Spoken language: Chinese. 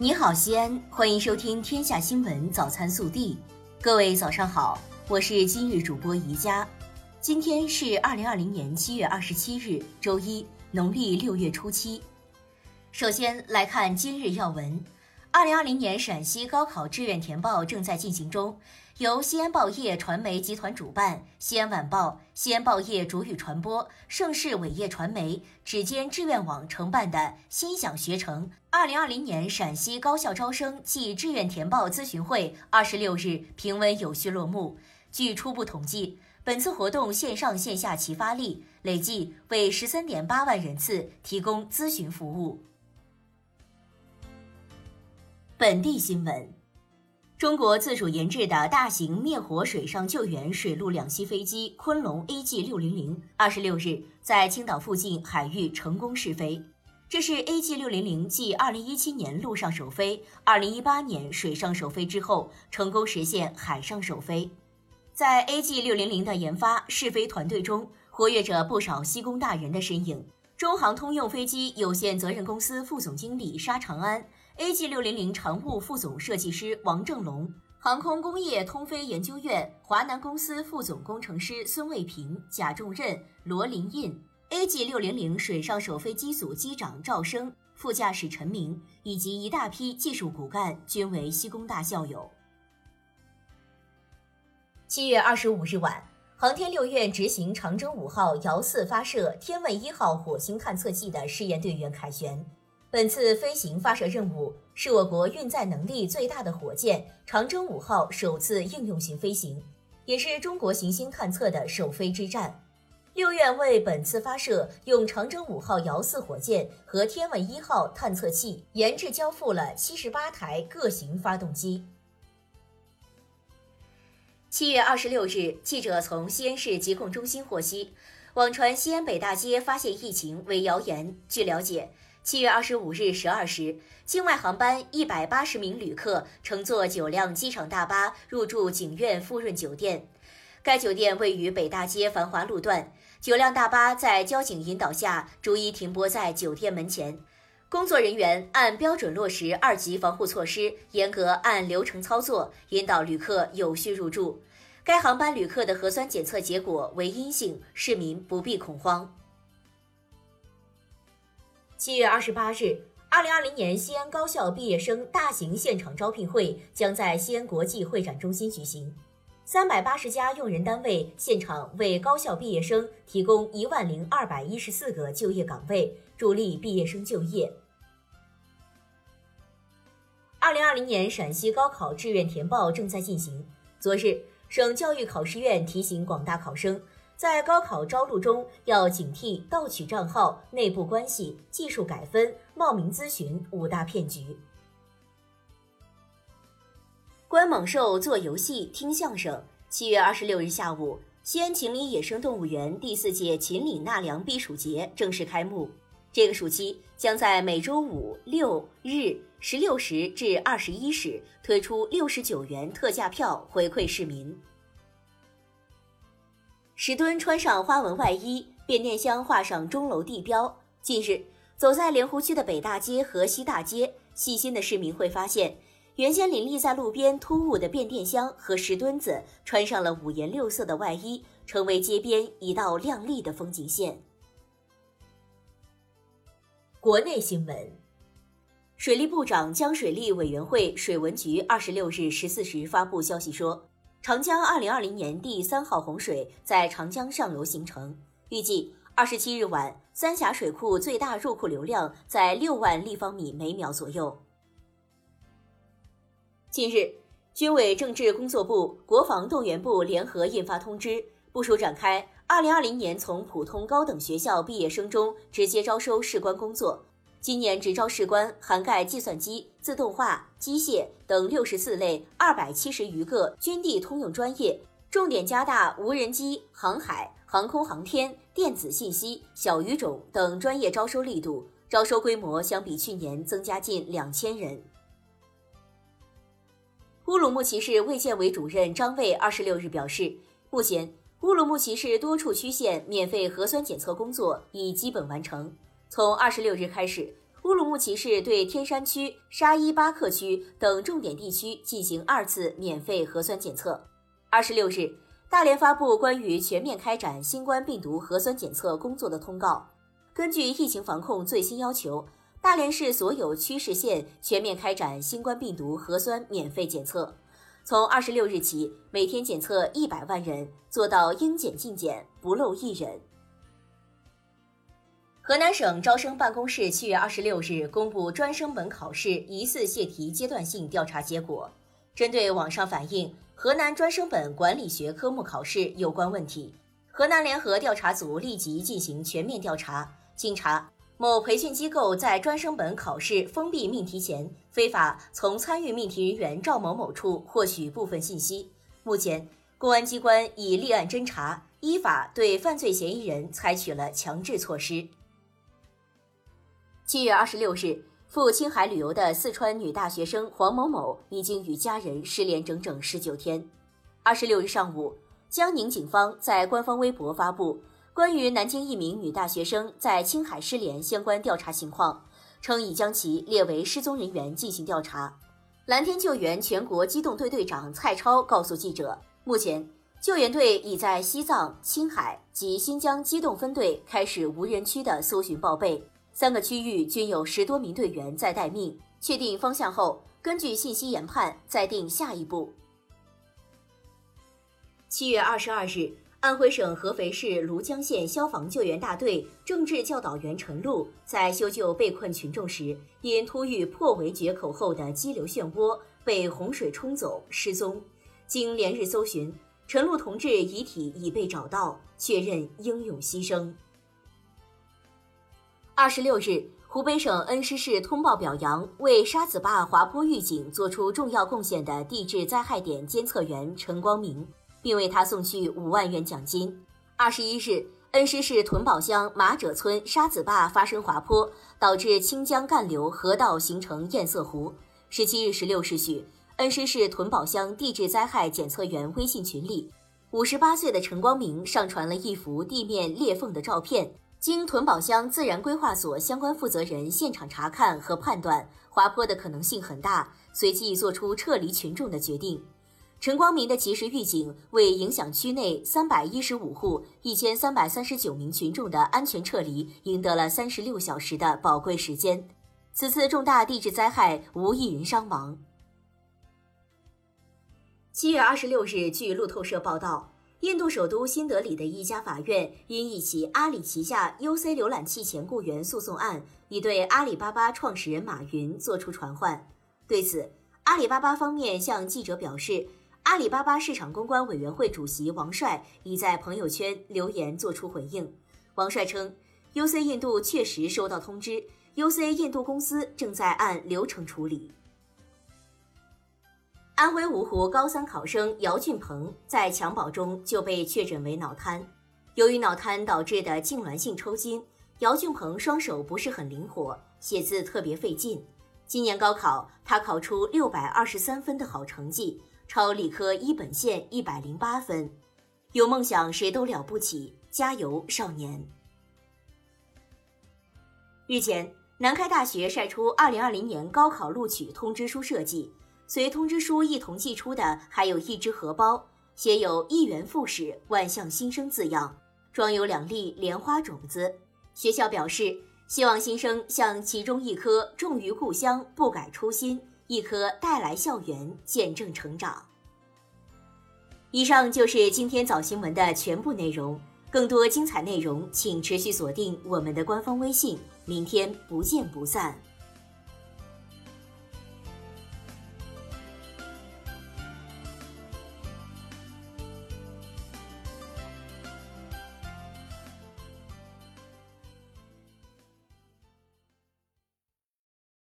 你好，西安，欢迎收听《天下新闻早餐速递》。各位早上好，我是今日主播宜佳。今天是二零二零年七月二十七日，周一，农历六月初七。首先来看今日要闻。二零二零年陕西高考志愿填报正在进行中，由西安报业传媒集团主办，西安晚报、西安报业主语传播、盛世伟业传媒、指尖志愿网承办的“心想学成”二零二零年陕西高校招生暨志愿填报咨询会二十六日平稳有序落幕。据初步统计，本次活动线上线下齐发力，累计为十三点八万人次提供咨询服务。本地新闻：中国自主研制的大型灭火水上救援水陆两栖飞机“昆龙 AG 六零零”二十六日在青岛附近海域成功试飞。这是 AG 六零零继二零一七年陆上首飞、二零一八年水上首飞之后，成功实现海上首飞。在 AG 六零零的研发试飞团队中，活跃着不少西工大人的身影。中航通用飞机有限责任公司副总经理沙长安。AG 六零零常务副总设计师王正龙，航空工业通飞研究院华南公司副总工程师孙卫平、贾仲任、罗林印，AG 六零零水上首飞机组机长赵生、副驾驶陈明以及一大批技术骨干均为西工大校友。七月二十五日晚，航天六院执行长征五号遥四发射天问一号火星探测器的试验队员凯旋。本次飞行发射任务是我国运载能力最大的火箭长征五号首次应用型飞行，也是中国行星探测的首飞之战。六院为本次发射用长征五号遥四火箭和天问一号探测器研制交付了七十八台各型发动机。七月二十六日，记者从西安市疾控中心获悉，网传西安北大街发现疫情为谣言。据了解。七月二十五日十二时，境外航班一百八十名旅客乘坐九辆机场大巴入住景苑富润酒店。该酒店位于北大街繁华路段。九辆大巴在交警引导下逐一停泊在酒店门前，工作人员按标准落实二级防护措施，严格按流程操作，引导旅客有序入住。该航班旅客的核酸检测结果为阴性，市民不必恐慌。七月二十八日，二零二零年西安高校毕业生大型现场招聘会将在西安国际会展中心举行，三百八十家用人单位现场为高校毕业生提供一万零二百一十四个就业岗位，助力毕业生就业。二零二零年陕西高考志愿填报正在进行，昨日，省教育考试院提醒广大考生。在高考招录中，要警惕盗取账号、内部关系、技术改分、冒名咨询五大骗局。观猛兽、做游戏、听相声。七月二十六日下午，西安秦岭野生动物园第四届秦岭纳凉避暑节正式开幕。这个暑期将在每周五、六日十六时至二十一时推出六十九元特价票回馈市民。石墩穿上花纹外衣，变电箱画上钟楼地标。近日，走在莲湖区的北大街和西大街，细心的市民会发现，原先林立在路边突兀的变电箱和石墩子，穿上了五颜六色的外衣，成为街边一道亮丽的风景线。国内新闻，水利部长江水利委员会水文局二十六日十四时发布消息说。长江二零二零年第三号洪水在长江上游形成，预计二十七日晚三峡水库最大入库流量在六万立方米每秒左右。近日，军委政治工作部、国防动员部联合印发通知，部署展开二零二零年从普通高等学校毕业生中直接招收士官工作。今年直招士官涵盖计算机、自动化、机械等六十四类二百七十余个军地通用专业，重点加大无人机、航海、航空航天、电子信息、小语种等专业招收力度，招收规模相比去年增加近两千人。乌鲁木齐市卫健委主任张卫二十六日表示，目前乌鲁木齐市多处区县免费核酸检测工作已基本完成。从二十六日开始，乌鲁木齐市对天山区、沙依巴克区等重点地区进行二次免费核酸检测。二十六日，大连发布关于全面开展新冠病毒核酸检测工作的通告。根据疫情防控最新要求，大连市所有区市县全面开展新冠病毒核酸免费检测。从二十六日起，每天检测一百万人，做到应检尽检，不漏一人。河南省招生办公室七月二十六日公布专升本考试疑似泄题阶段性调查结果。针对网上反映河南专升本管理学科目考试有关问题，河南联合调查组立即进行全面调查。经查，某培训机构在专升本考试封闭命题前，非法从参与命题人员赵某某处获取部分信息。目前，公安机关已立案侦查，依法对犯罪嫌疑人采取了强制措施。七月二十六日，赴青海旅游的四川女大学生黄某某已经与家人失联整整十九天。二十六日上午，江宁警方在官方微博发布关于南京一名女大学生在青海失联相关调查情况，称已将其列为失踪人员进行调查。蓝天救援全国机动队队长蔡超告诉记者，目前救援队已在西藏、青海及新疆机动分队开始无人区的搜寻报备。三个区域均有十多名队员在待命，确定方向后，根据信息研判，再定下一步。七月二十二日，安徽省合肥市庐江县消防救援大队政治教导员陈露在修救被困群众时，因突遇破围决口后的激流漩涡，被洪水冲走失踪。经连日搜寻，陈露同志遗体已被找到，确认英勇牺牲。二十六日，湖北省恩施市通报表扬为沙子坝滑坡预警作出重要贡献的地质灾害点监测员陈光明，并为他送去五万元奖金。二十一日，恩施市屯堡乡马者村沙子坝发生滑坡，导致清江干流河道形成堰塞湖。十七日十六时许，恩施市屯堡乡地质灾害检测员微信群里，五十八岁的陈光明上传了一幅地面裂缝的照片。经屯堡乡自然规划所相关负责人现场查看和判断，滑坡的可能性很大，随即做出撤离群众的决定。陈光明的及时预警，为影响区内三百一十五户、一千三百三十九名群众的安全撤离，赢得了三十六小时的宝贵时间。此次重大地质灾害无一人伤亡。七月二十六日，据路透社报道。印度首都新德里的一家法院因一起阿里旗下 UC 浏览器前雇员诉讼案，已对阿里巴巴创始人马云作出传唤。对此，阿里巴巴方面向记者表示，阿里巴巴市场公关委员会主席王帅已在朋友圈留言作出回应。王帅称，UC 印度确实收到通知，UC 印度公司正在按流程处理。安徽芜湖高三考生姚俊鹏在襁褓中就被确诊为脑瘫，由于脑瘫导致的痉挛性抽筋，姚俊鹏双手不是很灵活，写字特别费劲。今年高考，他考出六百二十三分的好成绩，超理科一本线一百零八分。有梦想谁都了不起，加油，少年！日前，南开大学晒出二零二零年高考录取通知书设计。随通知书一同寄出的，还有一只荷包，写有“一元复始，万象新生”字样，装有两粒莲花种子。学校表示，希望新生像其中一颗重于故乡，不改初心，一颗带来校园，见证成长。以上就是今天早新闻的全部内容，更多精彩内容，请持续锁定我们的官方微信。明天不见不散。